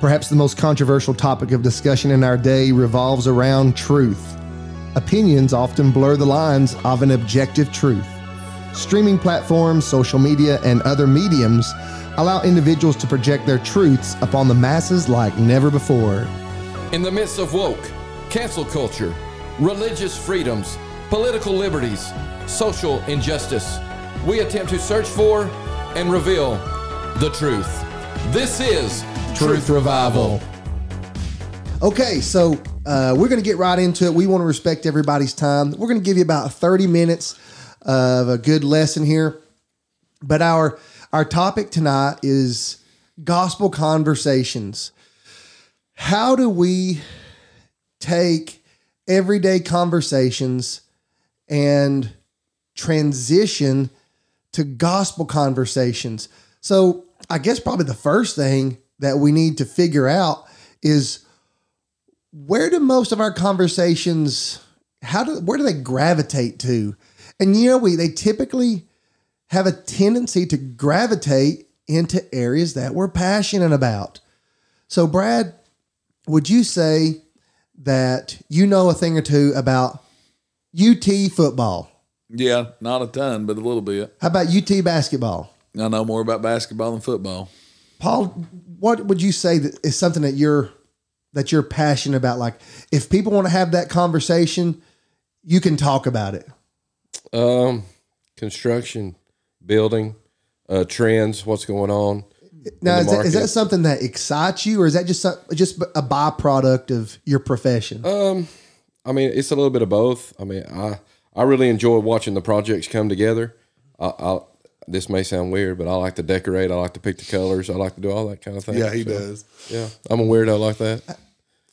Perhaps the most controversial topic of discussion in our day revolves around truth. Opinions often blur the lines of an objective truth. Streaming platforms, social media, and other mediums allow individuals to project their truths upon the masses like never before. In the midst of woke, cancel culture, religious freedoms, political liberties, social injustice, we attempt to search for and reveal the truth. This is Truth Revival. Okay, so uh, we're going to get right into it. We want to respect everybody's time. We're going to give you about 30 minutes of a good lesson here. But our our topic tonight is gospel conversations. How do we take everyday conversations and transition to gospel conversations? So, I guess probably the first thing that we need to figure out is where do most of our conversations how do where do they gravitate to? And you know, we they typically have a tendency to gravitate into areas that we're passionate about. So, Brad, would you say that you know a thing or two about UT football? Yeah, not a ton, but a little bit. How about UT basketball? I know more about basketball than football. Paul, what would you say that is something that you're that you're passionate about? Like, if people want to have that conversation, you can talk about it. Um, construction, building, uh, trends, what's going on. Now, is that, is that something that excites you, or is that just some, just a byproduct of your profession? Um, I mean, it's a little bit of both. I mean, I I really enjoy watching the projects come together. I, I this may sound weird, but I like to decorate. I like to pick the colors. I like to do all that kind of thing. Yeah, he So, does. Yeah, I'm a weirdo like that.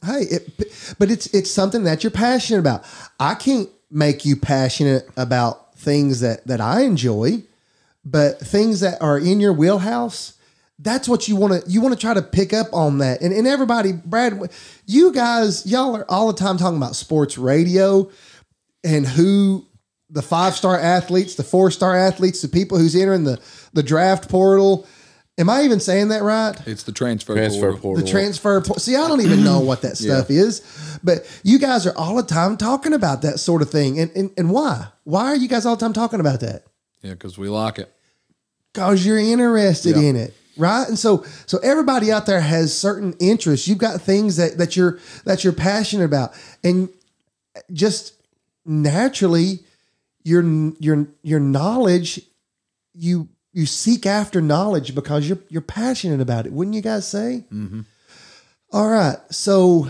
hey, it, but it's it's something that you're passionate about. I can't make you passionate about things that that I enjoy, but things that are in your wheelhouse. That's what you want to you want to try to pick up on that. And and everybody, Brad, you guys, y'all are all the time talking about sports radio and who the five star athletes, the four star athletes, the people who's entering the the draft portal. Am I even saying that right? It's the transfer, Transfer portal. portal. the transfer. po- See, I don't even know what that stuff is, but you guys are all the time talking about that sort of thing, and and, and why? Why are you guys all the time talking about that? Yeah, because we like it. Because you're interested Yeah. in it, right? And so, so everybody out there has certain interests. You've got things that that you're that you're passionate about, and just naturally, your your your knowledge, you you seek after knowledge because you're you're passionate about it. Wouldn't you guys say? All right. So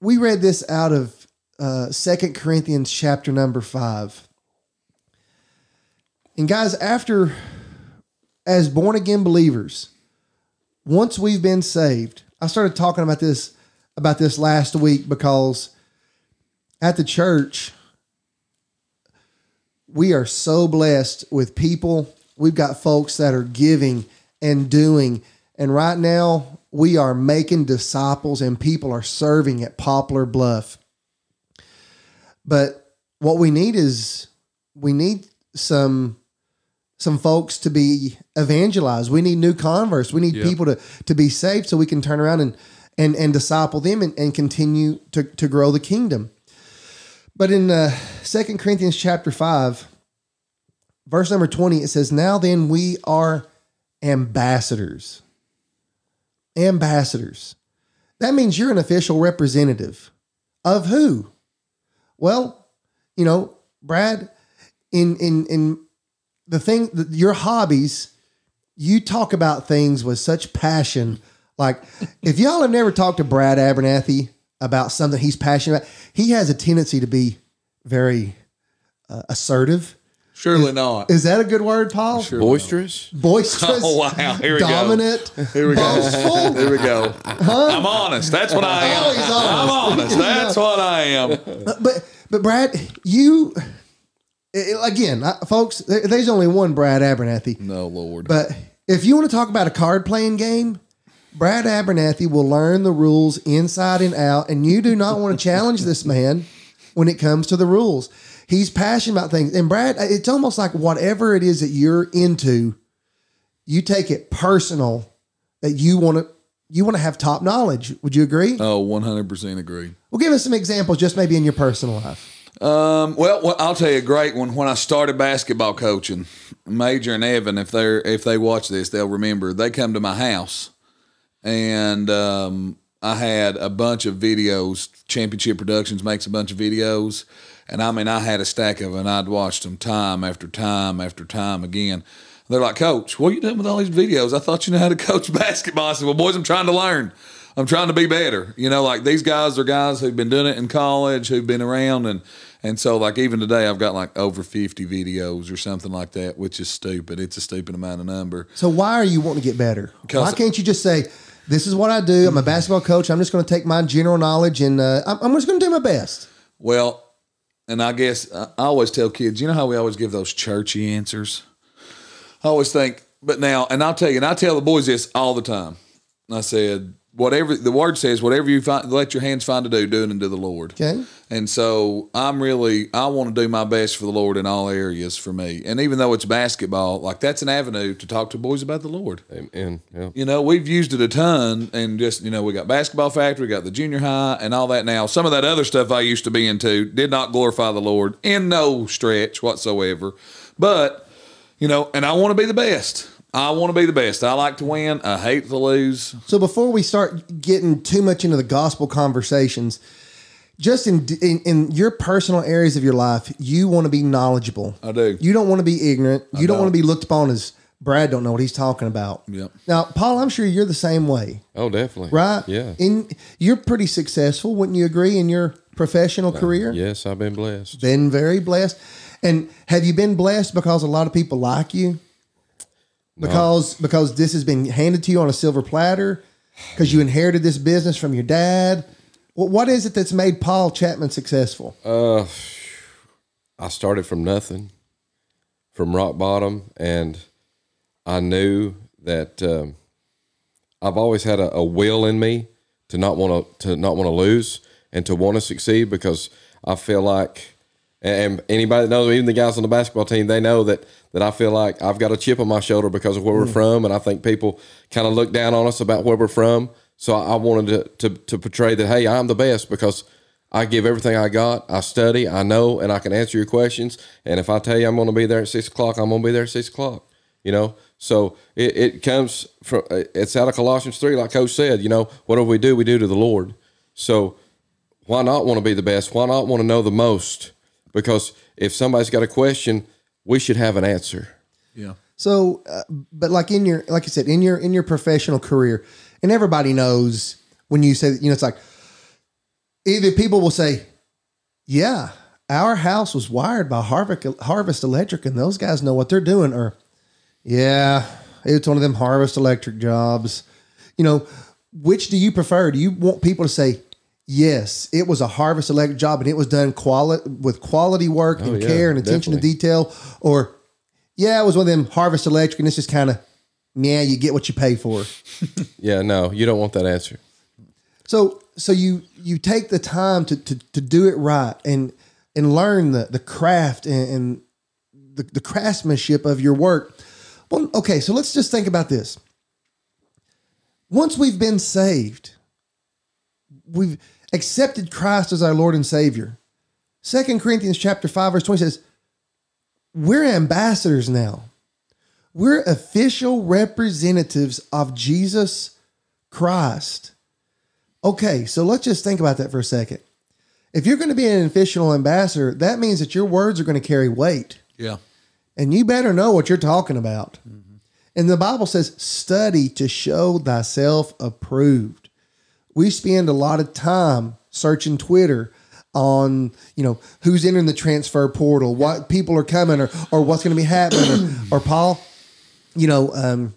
we read this out of uh, 2 Corinthians chapter number 5. And guys, after as born again believers, once we've been saved, I started talking about this about this last week because at the church we are so blessed with people. We've got folks that are giving and doing. And right now, we are making disciples and people are serving at Poplar Bluff. But what we need is we need some some folks to be evangelized. We need new converts. We need Yeah. people to to be saved so we can turn around and and, and disciple them and, and continue to, to grow the kingdom. But in uh, 2 Corinthians chapter 5, verse number 20, it says, Now then we are ambassadors. Ambassadors. That means you're an official representative. Of who? Well, you know, Brad, in in in the thing your hobbies, you talk about things with such passion. Like if y'all have never talked to Brad Abernathy about something he's passionate about, he has a tendency to be very uh, assertive. Surely not. Is that a good word, Paul? Sure. Boisterous. Boisterous, Oh, wow. Here we go. dominant, Here we go. boastful. Here we go. I'm honest. That's what I am. Oh, he's honest. I'm honest. That's what I am. But but Brad, you i- again, I- folks. there- There's only one Brad Abernathy. No, Lord. But if you want to talk about a card playing game, Brad Abernathy will learn the rules inside and out, and you do not want to challenge this man when it comes to the rules. He's passionate about things. And Brad, it's almost like whatever it is that you're into, you take it personal that you want to you want to have top knowledge. Would you agree? Oh, 100% agree. well, give us some examples, just maybe in your personal life. Um, well, I'll tell you a great one. When I started basketball coaching, Major and Evan, if they're if they watch this, they'll remember. They come to my house, and um, I had a bunch of videos. Championship Productions makes a bunch of videos, and I mean, I had a stack of them. and I'd watched them time after time after time again. They're like, Coach, what are you doing with all these videos? I thought you knew how to coach basketball. I said, Well, boys, I'm trying to learn. I'm trying to be better. You know, like these guys are guys who've been doing it in college, who've been around, and and so like even today, I've got like over 50 videos or something like that, which is stupid. It's a stupid amount of number. So why are you wanting to get better? Why can't you just say, "This is what I do. I'm a basketball coach. I'm just going to take my general knowledge and uh, I'm, I'm just going to do my best." Well, and I guess I I always tell kids, you know how we always give those churchy answers? I always think, but now, and I'll tell you, and I tell the boys this all the time. I said, whatever the word says, whatever you find, let your hands find to do, do it unto the Lord. Okay. And so I'm really, I want to do my best for the Lord in all areas for me. And even though it's basketball, like that's an avenue to talk to boys about the Lord. Amen. Yeah. You know, we've used it a ton, and just you know, we got basketball factory, we got the junior high, and all that. Now, some of that other stuff I used to be into did not glorify the Lord in no stretch whatsoever. But you know, and I want to be the best. I want to be the best. I like to win. I hate to lose. So before we start getting too much into the gospel conversations, just in, in in your personal areas of your life, you want to be knowledgeable. I do. You don't want to be ignorant. You don't, don't. want to be looked upon as Brad don't know what he's talking about. Yep. Now, Paul, I'm sure you're the same way, Oh, definitely. right? Yeah. In you're pretty successful, wouldn't you agree, in your professional uh, career? Yes, I've been blessed. Been very blessed. And have you been blessed because a lot of people like you? Because because this has been handed to you on a silver platter? Because you inherited this business from your dad? Well, what is it that's made Paul Chapman successful? Uh, I started from nothing, from rock bottom, and I knew that um, I've always had a, a will in me to not want to to not want to lose and to want to succeed because I feel like, and anybody that knows, even the guys on the basketball team, they know that that I feel like I've got a chip on my shoulder because of where we're mm. from, and I think people kind of look down on us about where we're from. So I I wanted to, to to portray that hey, I'm the best because I give everything I got. I study, I know, and I can answer your questions. And if I tell you I'm going to be there at six o'clock, I'm going to be there at six o'clock. You know, so it, it comes from uh, it's out of Colossians three, like Coach said. You know, whatever we do, we do to the Lord. So why not want to be the best? Why not want to know the most? Because if somebody's got a question, we should have an answer. Yeah. So, uh, but like in your, like I said, in your in your professional career, and everybody knows when you say, you know, it's like either people will say, "Yeah, our house was wired by Harvest Harvest Electric, and those guys know what they're doing," or "Yeah, it's one of them Harvest Electric jobs." You know, which do you prefer? Do you want people to say? Yes, it was a Harvest Electric job, and it was done quality with quality work oh, and yeah, care and attention to detail. Or yeah, it was one of them Harvest Electric, and it's just kind of, yeah, you get what you pay for. Yeah, no, you don't want that answer. So, so you you take the time to to, to do it right and and learn the the craft and, and the, the craftsmanship of your work. Well, okay, so let's just think about this. Once we've been saved, we've accepted Christ as our Lord and Savior. Second Corinthians chapter 5, verse 20 says, We're ambassadors now. We're official representatives of Jesus Christ. Okay, so let's just think about that for a second. If you're going to be an official ambassador, that means that your words are going to carry weight. Yeah. And you better know what you're talking about. Mm-hmm. And the Bible says, study to show thyself approved. We spend a lot of time searching Twitter on, you know, who's entering the transfer portal, what people are coming or, or what's going to be happening. Or, or Paul, you know, um,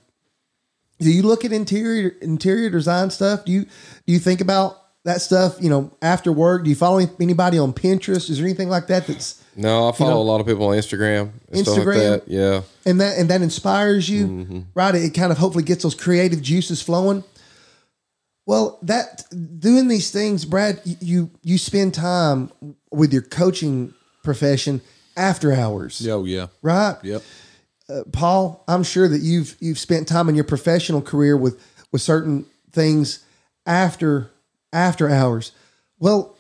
do you look at interior interior design stuff? Do you do you think about that stuff? You know, after work, do you follow anybody on Pinterest? Is there anything like that that's No, I follow know- a lot of people on Instagram. And Stuff like Instagram? that. Yeah. and that and that inspires you, Mm-hmm. right? It kind of hopefully gets those creative juices flowing. Well, that doing these things, Brad, you you spend time with your coaching profession after hours, Oh yeah. right? Yep. Uh, Paul, I'm sure that you've you've spent time in your professional career with with certain things after after hours. Well,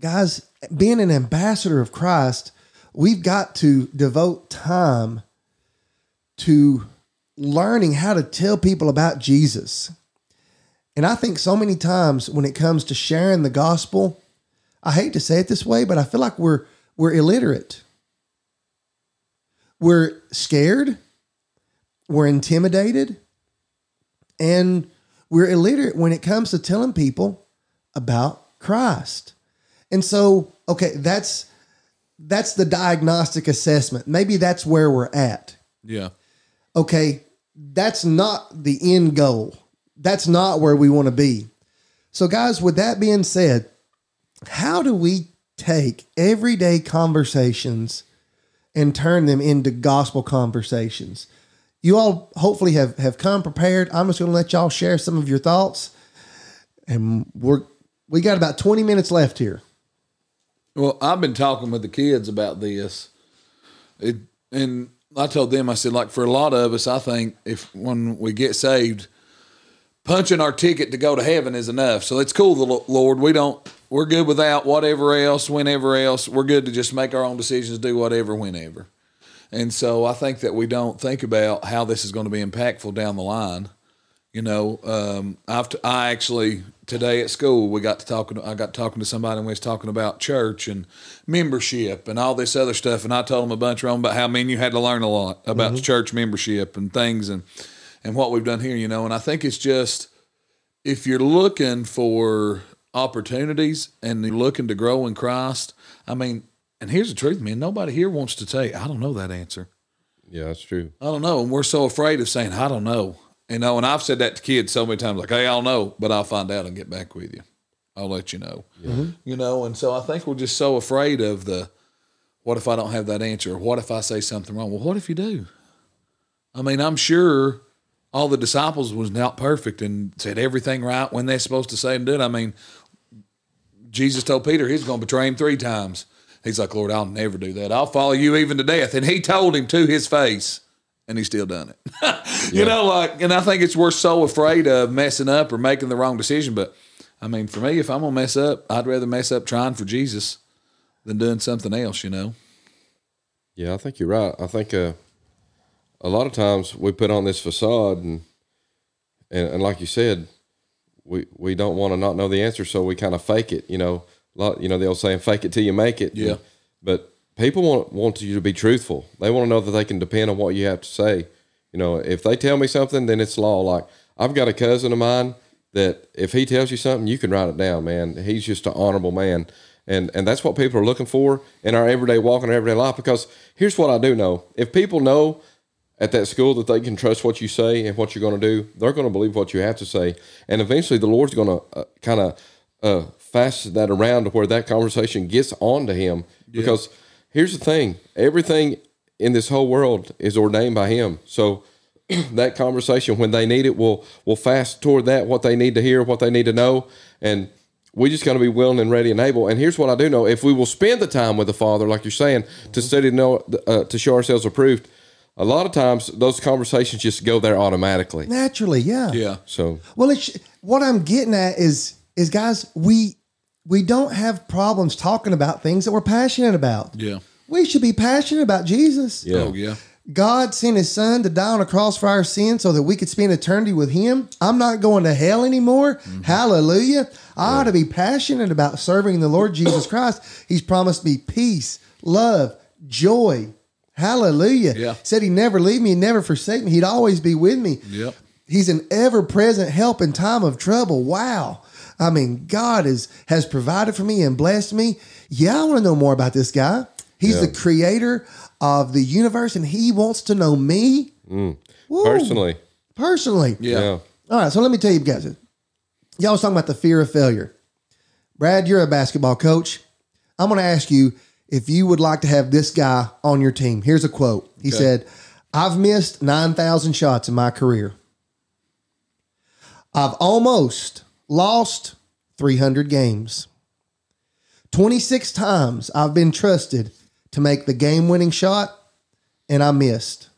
guys, being an ambassador of Christ, we've got to devote time to learning how to tell people about Jesus. And I think so many times when it comes to sharing the gospel, I hate to say it this way, but I feel like we're we're illiterate. We're scared, we're intimidated, and we're illiterate when it comes to telling people about Christ. And so, okay, that's that's the diagnostic assessment. Maybe that's where we're at. Yeah. Okay, that's not the end goal. That's not where we want to be. So, guys, with that being said, how do we take everyday conversations and turn them into gospel conversations? You all hopefully have, have come prepared. I'm just going to let y'all share some of your thoughts. And we're we got about 20 minutes left here. Well, I've been talking with the kids about this. It, and I told them, I said, like, for a lot of us, I think if when we get saved, punching our ticket to go to heaven is enough. So it's cool, the Lord. We don't, we're good without whatever else, whenever else. We're good to just make our own decisions, do whatever, whenever. And so I think that we don't think about how this is going to be impactful down the line. You know, um, I've t- I actually today at school we got to talking. I got talking to somebody and we was talking about church and membership and all this other stuff. And I told them a bunch of them about how me and you had to learn a lot about mm-hmm. church membership and things and and what we've done here. You know, and I think it's just if you're looking for opportunities and you're looking to grow in Christ. I mean, and here's the truth, man. Nobody here wants to say, "I don't know that answer." Yeah, that's true. I don't know, and we're so afraid of saying, "I don't know." You know, and I've said that to kids so many times, like, hey, I'll know, but I'll find out and get back with you. I'll let you know. Mm-hmm. You know, and so I think we're just so afraid of the what if I don't have that answer? What if I say something wrong? Well, what if you do? I mean, I'm sure all the disciples was not perfect and said everything right when they're supposed to say and do it. I mean, Jesus told Peter he's going to betray him three times. He's like, Lord, I'll never do that. I'll follow you even to death. And he told him to his face and he still done it. you yeah. know, like, and I think it's we're so afraid of messing up or making the wrong decision. But I mean, for me, if I'm gonna mess up, I'd rather mess up trying for Jesus than doing something else. You know. Yeah, I think you're right. I think uh, a lot of times we put on this facade, and and, and like you said, we we don't want to not know the answer, so we kind of fake it. You know, a lot. You know, they'll say, "Fake it till you make it." Yeah. but people want want you to be truthful. They want to know that they can depend on what you have to say. You know, if they tell me something, then it's law. Like I've got a cousin of mine that if he tells you something, you can write it down, man. He's just an honorable man. And and that's what people are looking for in our everyday walk our everyday life. Because here's what I do know: if people know at that school that they can trust what you say and what you're going to do, they're going to believe what you have to say, and eventually the Lord's going to uh, kind of uh, fast that around to where that conversation gets on to Him. Yeah. Because here's the thing everything in this whole world is ordained by him. So that conversation when they need it will will fast toward that what they need to hear what they need to know. And we just got to be willing and ready and able. And here's what i do know if we will spend the time with the father like you're saying to study to know uh, to show ourselves approved a lot of times those conversations just go there automatically naturally yeah yeah so well it's what i'm getting at is is guys we we don't have problems talking about things that we're passionate about. Yeah. We should be passionate about Jesus. Yeah. Oh, yeah. God sent his son to die on a cross for our sins so that we could spend eternity with him. I'm not going to hell anymore. Mm-hmm. Hallelujah. I yeah. ought to be passionate about serving the Lord Jesus Christ. He's promised me peace, love, joy. Hallelujah. Yeah. Said he'd never leave me, and never forsake me. He'd always be with me. Yep. He's an ever present help in time of trouble. Wow. I mean, God is has provided for me and blessed me. Yeah, I want to know more about this guy. He's yeah. the creator of the universe, and he wants to know me mm. personally. Personally, yeah. yeah. All right, so let me tell you guys. Y'all was talking about the fear of failure. Brad, you're a basketball coach. I'm going to ask you if you would like to have this guy on your team. Here's a quote. He okay. said, "I've missed nine thousand shots in my career. I've almost." lost 300 games. 26 times I've been trusted to make the game winning shot, and I missed.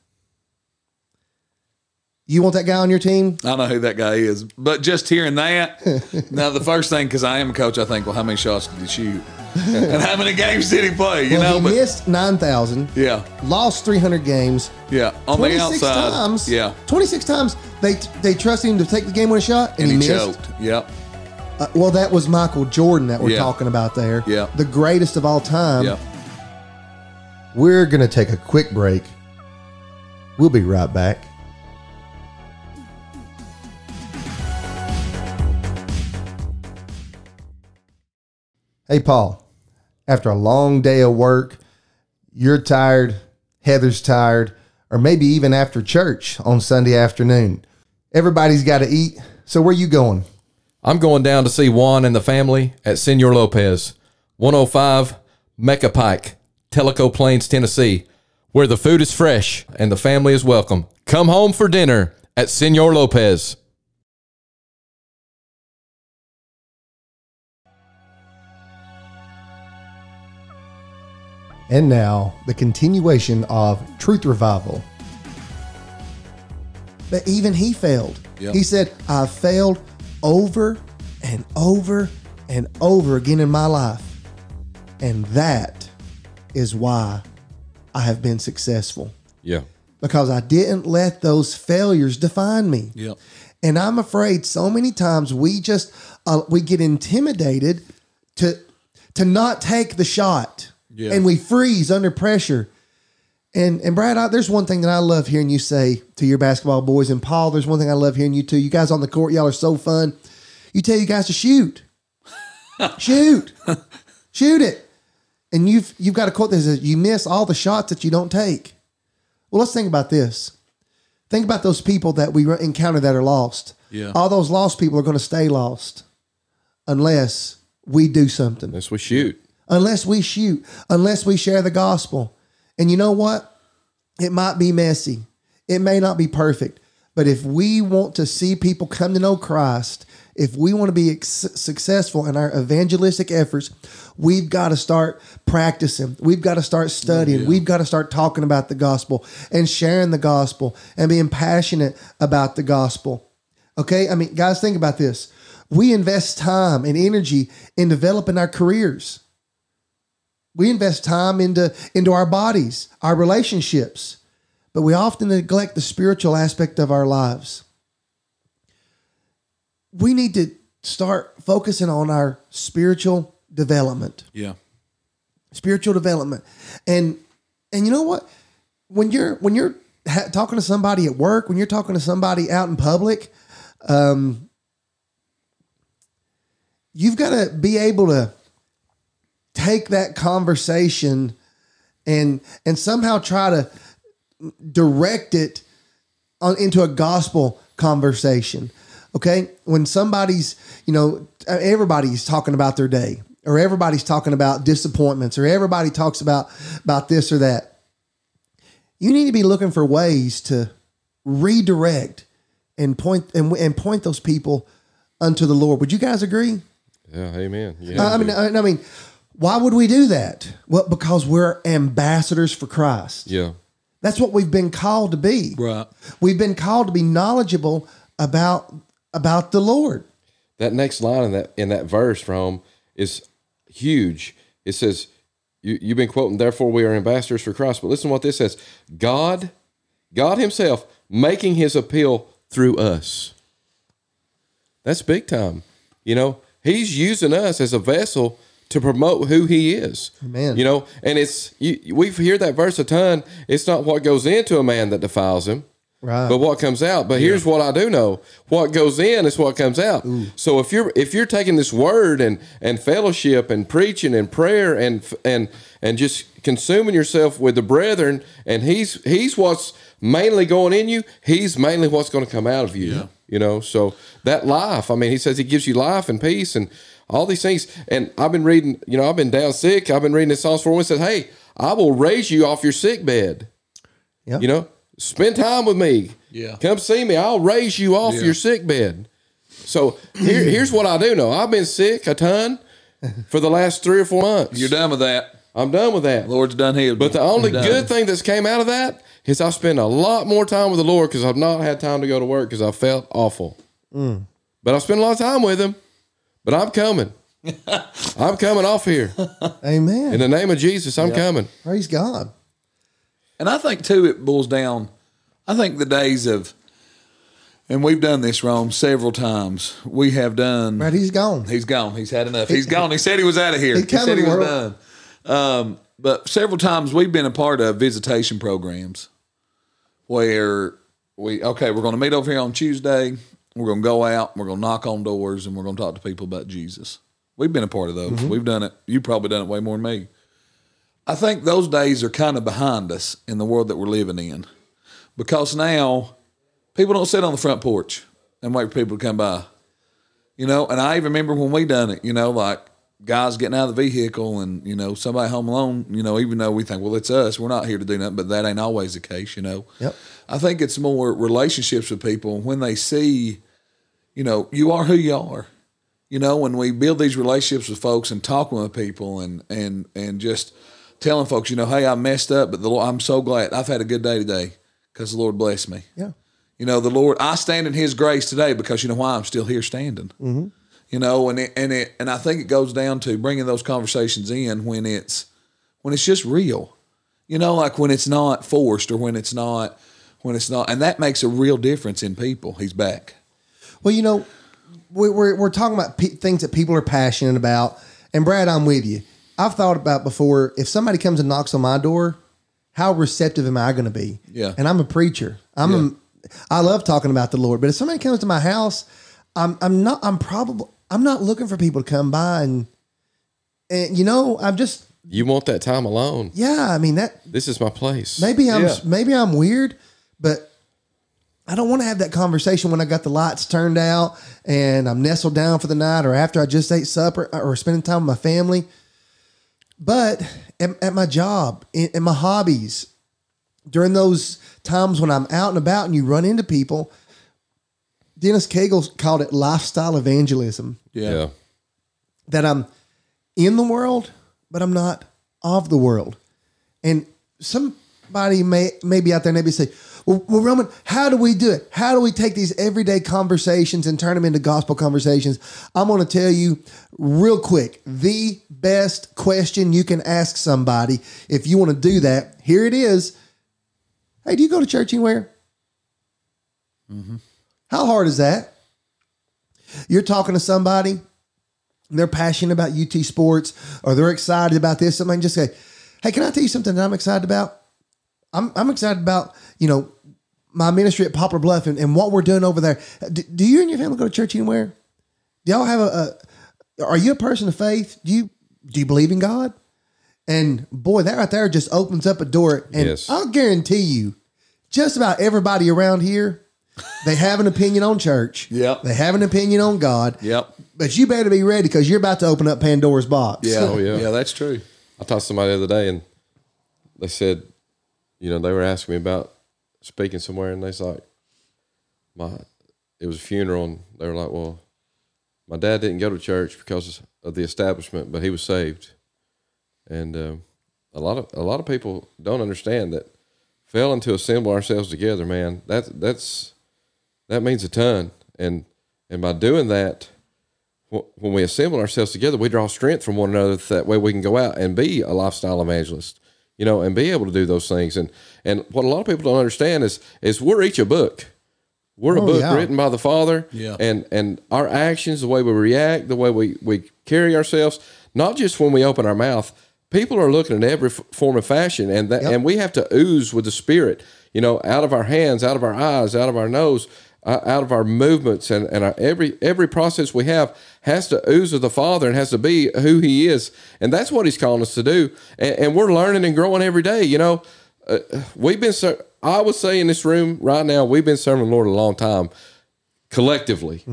You want that guy on your team? I don't know who that guy is, but just hearing that, now the first thing because I am a coach, I think, well, how many shots did he shoot, and how many games did he play? You well, know, he but missed nine thousand. yeah, Lost three hundred games. yeah, on the 26 outside, times. yeah, 26 times they they trusted him to take the game with a shot, and, and he, he, missed. choked. Yep, Uh, well, that was Michael Jordan that we're Yeah. talking about there. Yeah. The greatest of all time. yep. We're going to take a quick break. We'll be right back. Hey, Paul. After a long day of work, you're tired, Heather's tired, or maybe even after church on Sunday afternoon. Everybody's got to eat. So, where you going? I'm going down to see Juan and the family at Senor Lopez, 105 Mecca Pike, Tellico Plains, Tennessee, where the food is fresh and the family is welcome. Come home for dinner at Senor Lopez. And now, the continuation of Truth Revival. But even he failed. Yep. He said, I failed over and over and over again in my life. And that is why I have been successful Yeah. because I didn't let those failures define me. Yep. And I'm afraid so many times we just uh, we get intimidated to to not take the shot, Yeah. and we freeze under pressure. And and Brad, I, there's one thing that I love hearing you say to your basketball boys, and Paul, there's one thing I love hearing you too. You guys on the court, y'all are so fun. You tell you guys to shoot, shoot, shoot it, and you've you've got a quote that says you miss all the shots that you don't take. Well, let's think about this. Think about those people that we encounter that are lost. Yeah. All those lost people are going to stay lost unless we do something, Unless we shoot. Unless we shoot, unless we share the gospel. And you know what? It might be messy. It may not be perfect. But if we want to see people come to know Christ, if we want to be successful in our evangelistic efforts, we've got to start practicing. We've got to start studying. We've got to start talking about the gospel and sharing the gospel and being passionate about the gospel. Okay? I mean, guys, think about this. We invest time and energy in developing our careers. We invest time into, into our bodies, our relationships, but we often neglect the spiritual aspect of our lives. We need to start focusing on our spiritual development Yeah. spiritual development and and you know what when you're when you're ha- talking to somebody at work when you're talking to somebody out in public um you've got to be able to take that conversation and and somehow try to direct it on into a gospel conversation. Okay, when somebody's you know everybody's talking about their day, or everybody's talking about disappointments, or everybody talks about about this or that. You need to be looking for ways to redirect and point and, and point those people unto the Lord. Would you guys agree? Yeah. Amen. Yeah. I mean, I, I mean, why would we do that? Well, because we're ambassadors for Christ. yeah. That's what we've been called to be. Right. We've been called to be knowledgeable about about the Lord. that next line in that in that verse, Rome, is huge. It says, you, "You've been quoting, therefore we are ambassadors for Christ." But listen to what this says: God, God Himself, making His appeal through us. That's big time. You know, He's using us as a vessel to promote who He is. Amen. You know, and it's you, we hear that verse a ton. It's not what goes into a man that defiles him. Right. But what comes out? But here's what I do know: what goes in is what comes out. So if you're if you're taking this word and and fellowship and preaching and prayer and and and just consuming yourself with the brethren, and he's he's what's mainly going in you. He's mainly what's going to come out of you. You know. So that life. I mean, he says he gives you life and peace and all these things. And I've been reading. You know, I've been down sick. I've been reading the Psalms four. It says, "Hey, I will raise you off your sick bed." Yep. You know, spend time with me. Yeah. Come see me. I'll raise you off Yeah. your sick bed. So here, here's what I do know. I've been sick a ton for the last three or four months. You're done with that. I'm done with that. Lord's done healed. But the only done. good thing that's came out of that is I spend a lot more time with the Lord because I've not had time to go to work because I felt awful. Mm. But I spend a lot of time with Him. But I'm coming. I'm coming off here Amen. in the name of Jesus. I'm coming. Praise God. And I think too, it boils down. I think the days of, and we've done this, Rome, several times. We have done. Right, he's gone. He's gone. He's had enough. He's gone. He said he was out of here. He He, said he was world. done. Um, but several times we've been a part of visitation programs where we okay, we're going to meet over here on Tuesday. We're going to go out. We're going to knock on doors, and we're going to talk to people about Jesus. We've been a part of those. Mm-hmm. We've done it. You've probably done it way more than me. I think those days are kind of behind us in the world that we're living in, because now people don't sit on the front porch and wait for people to come by. You know, and I even remember when we done it, you know, like guys getting out of the vehicle and, you know, somebody home alone, you know, even though we think, well, it's us, we're not here to do nothing, but that ain't always the case, you know. Yep. I think it's more relationships with people when they see, you know, you are who you are. You know, when we build these relationships with folks and talking with people and and and just telling folks, you know, hey, I messed up, but the Lord, I'm so glad I've had a good day today because the Lord blessed me. Yeah. You know, the Lord, I stand in His grace today because you know why I'm still here standing. Mm-hmm. You know, and it, and it and I think it goes down to bringing those conversations in when it's when it's just real. You know, like when it's not forced or when it's not when it's not, and that makes a real difference in people. He's back. Well, you know, we- we're, we're talking about pe- things that people are passionate about. And Brad, I'm with you. I've thought about before if somebody comes and knocks on my door, how receptive am I going to be? Yeah. And I'm a preacher. I'm Yeah. a, I love talking about the Lord. But if somebody comes to my house, I'm I'm not I'm probably I'm not looking for people to come by and and you know I'm just You want that time alone. yeah I mean that This is my place. maybe I'm Yeah. maybe I'm weird, but I don't want to have that conversation when I got the lights turned out and I'm nestled down for the night or after I just ate supper uh, or spending time with my family. But at, at my job, in, in my hobbies, during those times when I'm out and about and you run into people, Dennis Cagle called it lifestyle evangelism Yeah. that I'm in the world, but I'm not of the world. And somebody may, may be out there and maybe say, well, well, Roman, how do we do it? How do we take these everyday conversations and turn them into gospel conversations? I'm going to tell you real quick the best question you can ask somebody if you want to do that. Here it is. Hey, do you go to church anywhere? Mm-hmm. How hard is that? You're talking to somebody and they're passionate about UT sports or they're excited about this, something just say, Hey, can I tell you something that I'm excited about? I'm, I'm excited about, you know, my ministry at Poplar Bluff and, and what we're doing over there. Do, do you and your family go to church anywhere? Do y'all have a, a are you a person of faith? Do you do you believe in God? And boy, that right there just opens up a door. And Yes. I'll guarantee you, just about everybody around here, they have an opinion on church. Yep. They have an opinion on God. Yep. But you better be ready because you're about to open up Pandora's box. Yeah. Oh, yeah. Yeah, that's true. I talked to somebody the other day and they said, you know, they were asking me about speaking somewhere and they was like, my, it was a funeral and they were like, well, my dad didn't go to church because of the establishment, but he was saved. And um, a lot of a lot of people don't understand that failing to assemble ourselves together, man, that that's that means a ton. And and by doing that, when we assemble ourselves together, we draw strength from one another. That way, we can go out and be a lifestyle evangelist, you know, and be able to do those things. And and what a lot of people don't understand is is we're each a book. We're a Oh, book yeah. written by the Father, Yeah. and and our actions, the way we react, the way we we carry ourselves, not just when we open our mouth. People are looking at every f- form of fashion, and that, Yep. and we have to ooze with the Spirit, you know, out of our hands, out of our eyes, out of our nose, uh, out of our movements, and and our, every every process we have has to ooze of the Father and has to be who He is, and that's what He's calling us to do, and, and we're learning and growing every day, you know. Uh, we've been, ser- I would say, in this room right now, we've been serving the Lord a long time, collectively.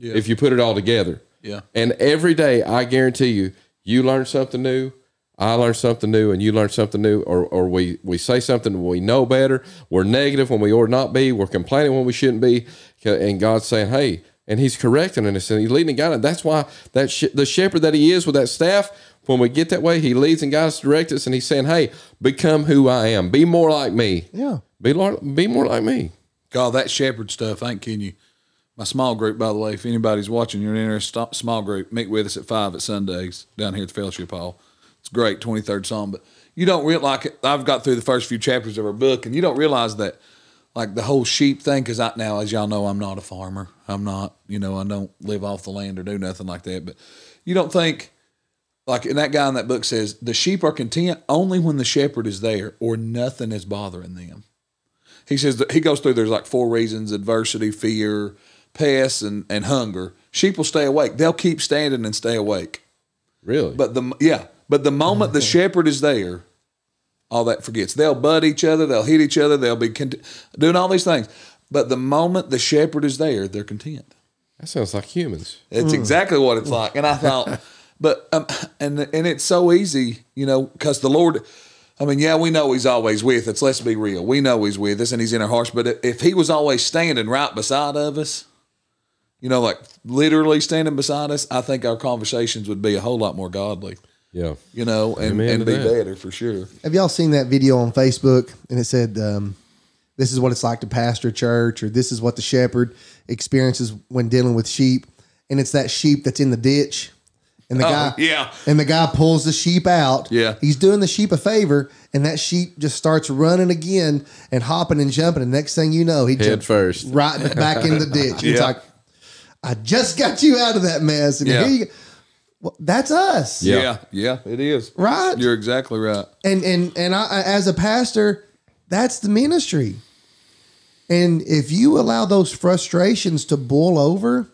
If you put it all together, Yeah. and every day, I guarantee you, you learn something new. I learn something new, and you learn something new, or, or we, we say something we know better. We're negative when we ought not be. We're complaining when we shouldn't be. And God's saying, hey, and he's correcting us and he's leading and guiding. That's why that sh- the shepherd that he is with that staff. When we get that way, he leads and guides, directs us, and he's saying, "Hey, become who I am. Be more like me. Yeah. Be like, be more like me." God, that shepherd stuff, I ain't kidding you. My small group, by the way, if anybody's watching, you're in a small group, meet with us at five at Sundays down here at the Fellowship Hall. It's great, 23rd Psalm. But you don't realize, like, I've got through the first few chapters of our book, and you don't realize that, like, the whole sheep thing, because I, now, as y'all know, I'm not a farmer. I'm not, you know, I don't live off the land or do nothing like that. But you don't think, like, and that guy in that book says, the sheep are content only when the shepherd is there or nothing is bothering them he says that he goes through there's like four reasons adversity fear pests and, and hunger sheep will stay awake they'll keep standing and stay awake Really? but the yeah but the moment the shepherd is there all that forgets they'll butt each other they'll hit each other they'll be cont- doing all these things but the moment the shepherd is there they're content that sounds like humans. it's exactly what it's like. And I thought, but um, and and it's so easy, you know, because the Lord. I mean, yeah, we know He's always with us. Let's be real. We know He's with us, and He's in our hearts. But if He was always standing right beside of us, you know, like literally standing beside us, I think our conversations would be a whole lot more godly. Yeah. You know, and, Amen and to be that. better for sure. Have y'all seen that video on Facebook? And it said, um, "This is what it's like to pastor a church," or "This is what the shepherd experiences when dealing with sheep." And it's that sheep that's in the ditch, and the guy, yeah. and the guy pulls the sheep out. Yeah. he's doing the sheep a favor, and that sheep just starts running again and hopping and jumping. And next thing you know, he Head jumps first. right back in the ditch. It's Yeah. like, I just got you out of that mess, and Yeah. Here you go. Well, that's us, Yeah. Yeah, yeah, it is. right? You're exactly right. and and and I, I- as a pastor, that's the ministry. And if you allow those frustrations to boil over,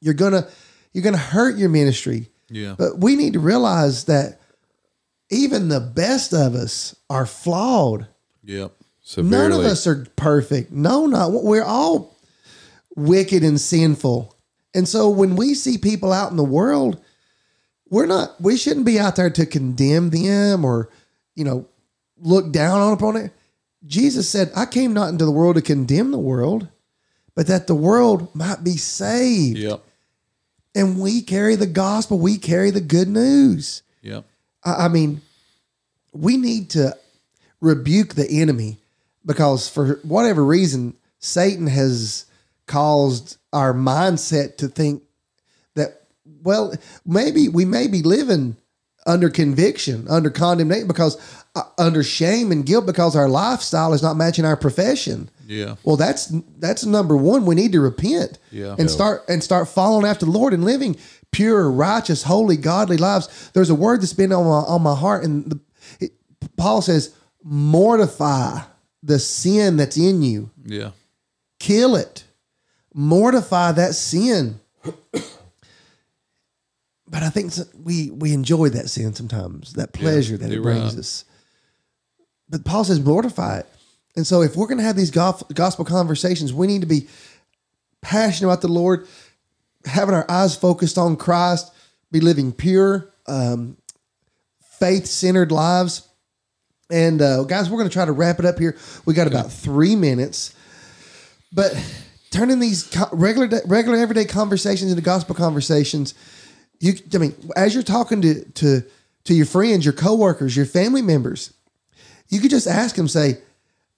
you're gonna you're gonna hurt your ministry. Yeah. But we need to realize that even the best of us are flawed. Yep. Severely. None of us are perfect. No, not we're all wicked and sinful. And so when we see people out in the world, we're not we shouldn't be out there to condemn them or, you know, look down on upon it. Jesus said, I came not into the world to condemn the world, but that the world might be saved. Yep. And we carry the gospel, we carry the good news. Yep. I I mean, we need to rebuke the enemy because for whatever reason, Satan has caused our mindset to think well, maybe we may be living under conviction, under condemnation, because uh, under shame and guilt because our lifestyle is not matching our profession. Yeah. Well, that's that's number one. We need to repent Yeah. and start and start following after the Lord and living pure, righteous, holy, godly lives. There's a word that's been on my on my heart, and the, it, Paul says, "Mortify the sin that's in you, Yeah. kill it, mortify that sin." But I think we we enjoy that sin sometimes, that pleasure that it brings right. us. But Paul says mortify it. And so if we're going to have these gospel conversations, we need to be passionate about the Lord, having our eyes focused on Christ, be living pure, um, faith centered lives. And uh, guys, we're going to try to wrap it up here. We got about three minutes, but turning these regular, regular, everyday conversations into gospel conversations. You, I mean, as you're talking to to to your friends, your coworkers, your family members, you could just ask them, say,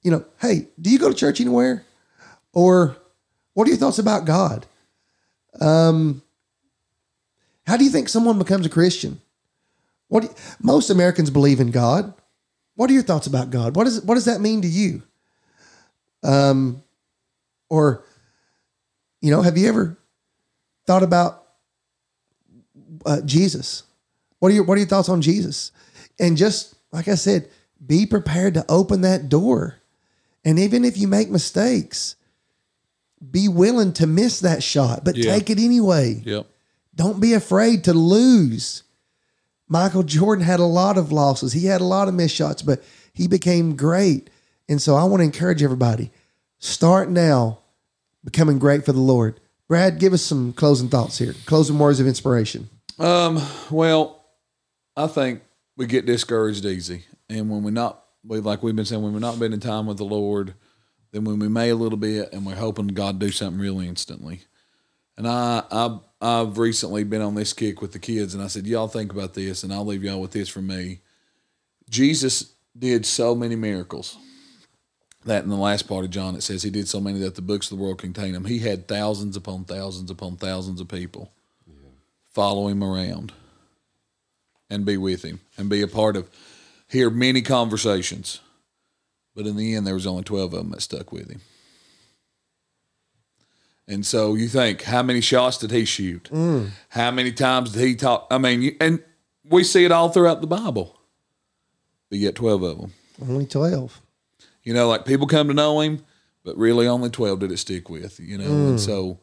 you know, hey, do you go to church anywhere? Or what are your thoughts about God? Um, how do you think someone becomes a Christian? What you- most Americans believe in God. What are your thoughts about God? What does what does that mean to you? Um, or you know, have you ever thought about uh, Jesus? What are your what are your thoughts on Jesus? And just like I said, be prepared to open that door. And even if you make mistakes, be willing to miss that shot, but Yeah. take it anyway. Yep. Don't be afraid to lose. Michael Jordan had a lot of losses. He had a lot of missed shots, but he became great. And so I want to encourage everybody start now becoming great for the Lord. Brad, give us some closing thoughts here, closing words of inspiration. Um, well, I think we get discouraged easy. And when we're not, we like we've been saying, when we're not spending time with the Lord, then when we may a little bit and we're hoping God do something really instantly. And I, I, I've recently been on this kick with the kids, and I said, y'all think about this, and I'll leave y'all with this for me. Jesus did so many miracles that in the last part of John it says he did so many that the books of the world contain them. He had thousands upon thousands upon thousands of people follow him around and be with him and be a part of hear many conversations. But in the end there was only twelve of them that stuck with him. And so you think, how many shots did he shoot? Mm. How many times did he talk? I mean, you, and we see it all throughout the Bible. But yet, 12 of them. Only 12. You know, like people come to know him, but really only 12 did it stick with, you know? And mm. so,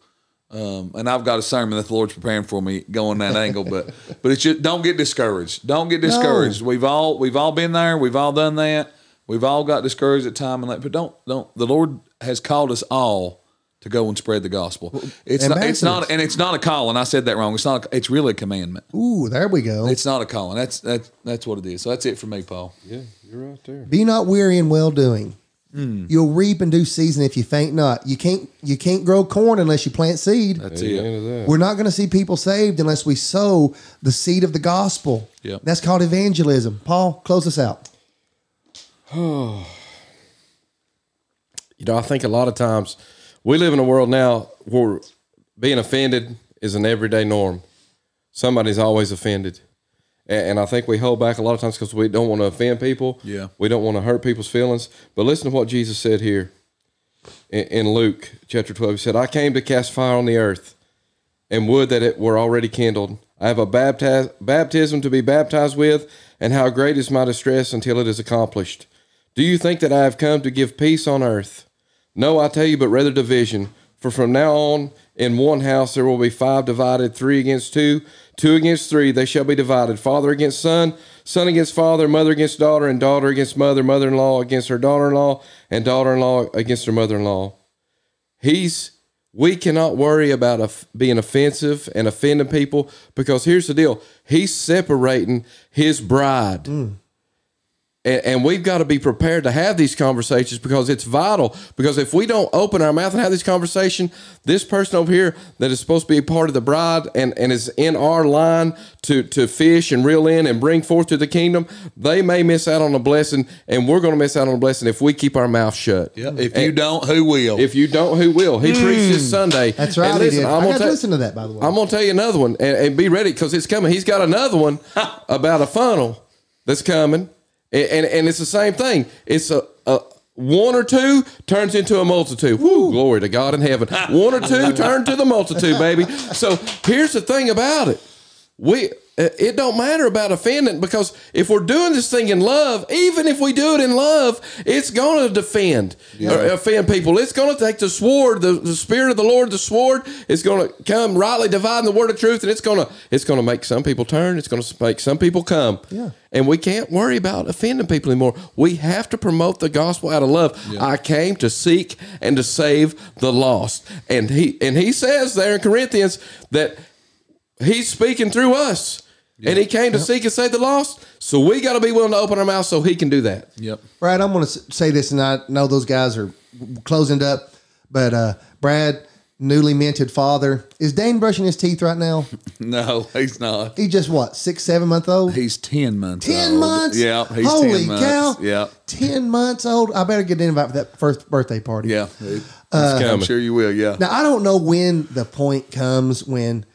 um, and I've got a sermon that the Lord's preparing for me going that angle, but, but it's just, don't get discouraged. Don't get discouraged. We've all, we've all been there. We've all done that. We've all got discouraged at time and that, but don't, don't, the Lord has called us all to go and spread the gospel. It's not, it's not, and it's not a calling. I said that wrong. It's not, a, it's really a commandment. Ooh, there we go. It's not a calling. That's, that's, that's what it is. So that's it for me, Paul. Yeah, you're right there. Be not weary in well doing. Mm. You'll reap in due season if you faint not. You can't you can't grow corn unless you plant seed. That's it. We're not going to see people saved unless we sow the seed of the gospel. Yep. That's called evangelism. Paul, close us out. You know, I think a lot of times we live in a world now where being offended is an everyday norm. Somebody's always offended. And, and I think we hold back a lot of times because we don't want to offend people. Yeah. We don't want to hurt people's feelings. But listen to what Jesus said here in, in Luke chapter 12. He said, I came to cast fire on the earth and would that it were already kindled. I have a baptiz- baptism to be baptized with, and how great is my distress until it is accomplished. Do you think that I have come to give peace on earth? No, I tell you, but rather division. For from now on, in one house there will be five divided, three against two, two against three, they shall be divided. Father against son, son against father, mother against daughter, and daughter against mother, mother in law against her daughter in law, and daughter in law against her mother in law. He's we cannot worry about being offensive and offending people because here's the deal he's separating his bride mm. And, and we've got to be prepared to have these conversations because it's vital. Because if we don't open our mouth and have this conversation, this person over here that is supposed to be a part of the bride and, and is in our line to, to fish and reel in and bring forth to the kingdom, they may miss out on a blessing, and we're going to miss out on a blessing if we keep our mouth shut. Yeah. If you don't, who will? If you don't, who will? He hmm. preached this Sunday. That's right. And he listen, did. I'm gonna got listen to that, by the way. I'm gonna tell you another one, and, and be ready because it's coming. He's got another one about a funnel that's coming, and and, and it's the same thing. It's a, a one or two turns into a multitude. Woo, glory to God in heaven. One or two turn to the multitude, baby. So here's the thing about it. We Uh, it don't matter about offending because if we're doing this thing in love, even if we do it in love, it's going to defend or offend people. It's going to take the sword, the, the spirit of the Lord, the sword. is going to come rightly dividing the word of truth, and it's going to it's going to make some people turn. It's going to make some people come. Yeah. And we can't worry about offending people anymore. We have to promote the gospel out of love. I came to seek and to save the lost. And he and he says there in Corinthians that he's speaking through us. And he came to seek and save the lost. So we got to be willing to open our mouth so he can do that. yep. Brad, I'm going to say this, and I know those guys are closing up, but uh, Brad, newly minted father, is Dane brushing his teeth right now? No, he's not. He just what, six, seven month old? He's 10 months 10 old. months? Yeah. He's Holy 10 months. cow. Yeah. 10 months old. I better get an invite for that first birthday party. Yeah. It- Uh, I'm sure you will. Yeah. Now, I don't know when the point comes when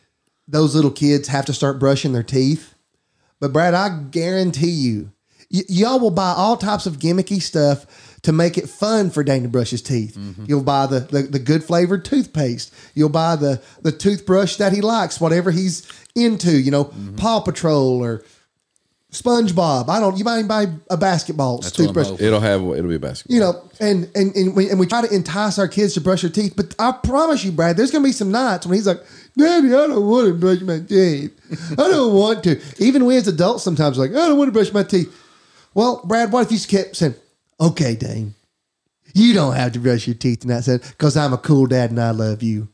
those little kids have to start brushing their teeth, but Brad, I guarantee you, y- y'all will buy all types of gimmicky stuff to make it fun for Dane to brush his teeth. Mm-hmm. You'll buy the, the, the good flavored toothpaste. You'll buy the, the toothbrush that he likes, whatever he's into, you know, mm-hmm. Paw Patrol or SpongeBob. I don't, you might even buy a basketball That's toothbrush. It'll have it'll be a basketball. you know, and and and we, and we try to entice our kids to brush their teeth. But I promise you, Brad, there's gonna be some nights when he's like, "Daddy, I don't want to brush my teeth. I don't want to." Even we as adults sometimes like, "I don't want to brush my teeth." Well, Brad, what if you kept saying, "Okay, Dane, you don't have to brush your teeth tonight," said, "Because I'm a cool dad and I love you."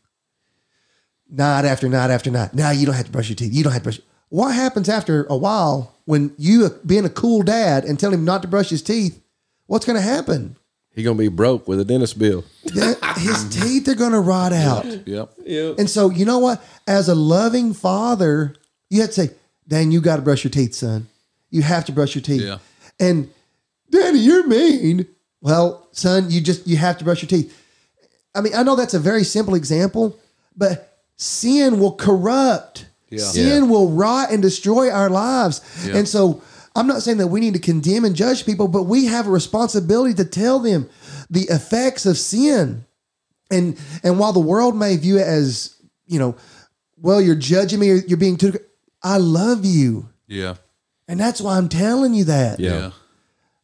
Night after night after night. Now you don't have to brush your teeth. You don't have to brush. What happens after a while when you being a cool dad and tell him not to brush his teeth? What's going to happen? He gonna be broke with a dentist bill. That- his teeth are going to rot out. Yep. Yep. And so, you know what? As a loving father, you have to say, Dan, you got to brush your teeth, son. You have to brush your teeth. Yeah. And Danny, you're mean. Well, son, you just you have to brush your teeth. I mean, I know that's a very simple example, but sin will corrupt. Yeah. Sin will rot and destroy our lives. Yeah. And so I'm not saying that we need to condemn and judge people, but we have a responsibility to tell them the effects of sin. And and while the world may view it as, you know, well, you're judging me, you're being too I love you. Yeah. And that's why I'm telling you that. Yeah. Yeah.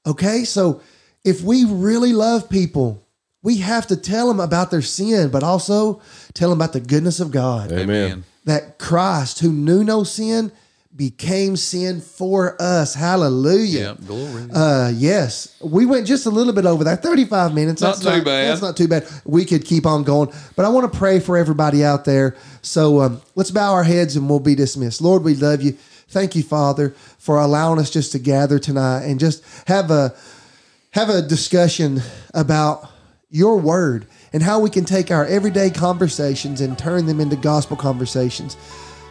Okay, so if we really love people, we have to tell them about their sin, but also tell them about the goodness of God. Amen. That Christ, who knew no sin, became sin for us. Hallelujah. Yeah. Glory. Uh, yes, we went just a little bit over that. Thirty-five minutes. Not too bad. That's not too bad. We could keep on going, but I want to pray for everybody out there. So um, let's bow our heads and we'll be dismissed. Lord, we love you. Thank you, Father, for allowing us just to gather tonight and just have a have a discussion about your word and how we can take our everyday conversations and turn them into gospel conversations.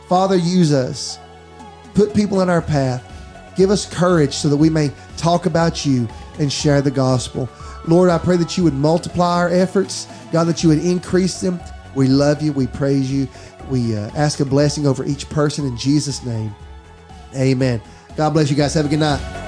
Father, use us put people in our path. Give us courage so that we may talk about you and share the gospel. Lord, I pray that you would multiply our efforts. God, that you would increase them. We love you. We praise you. We uh, ask a blessing over each person in Jesus' name. Amen. God bless you guys. Have a good night.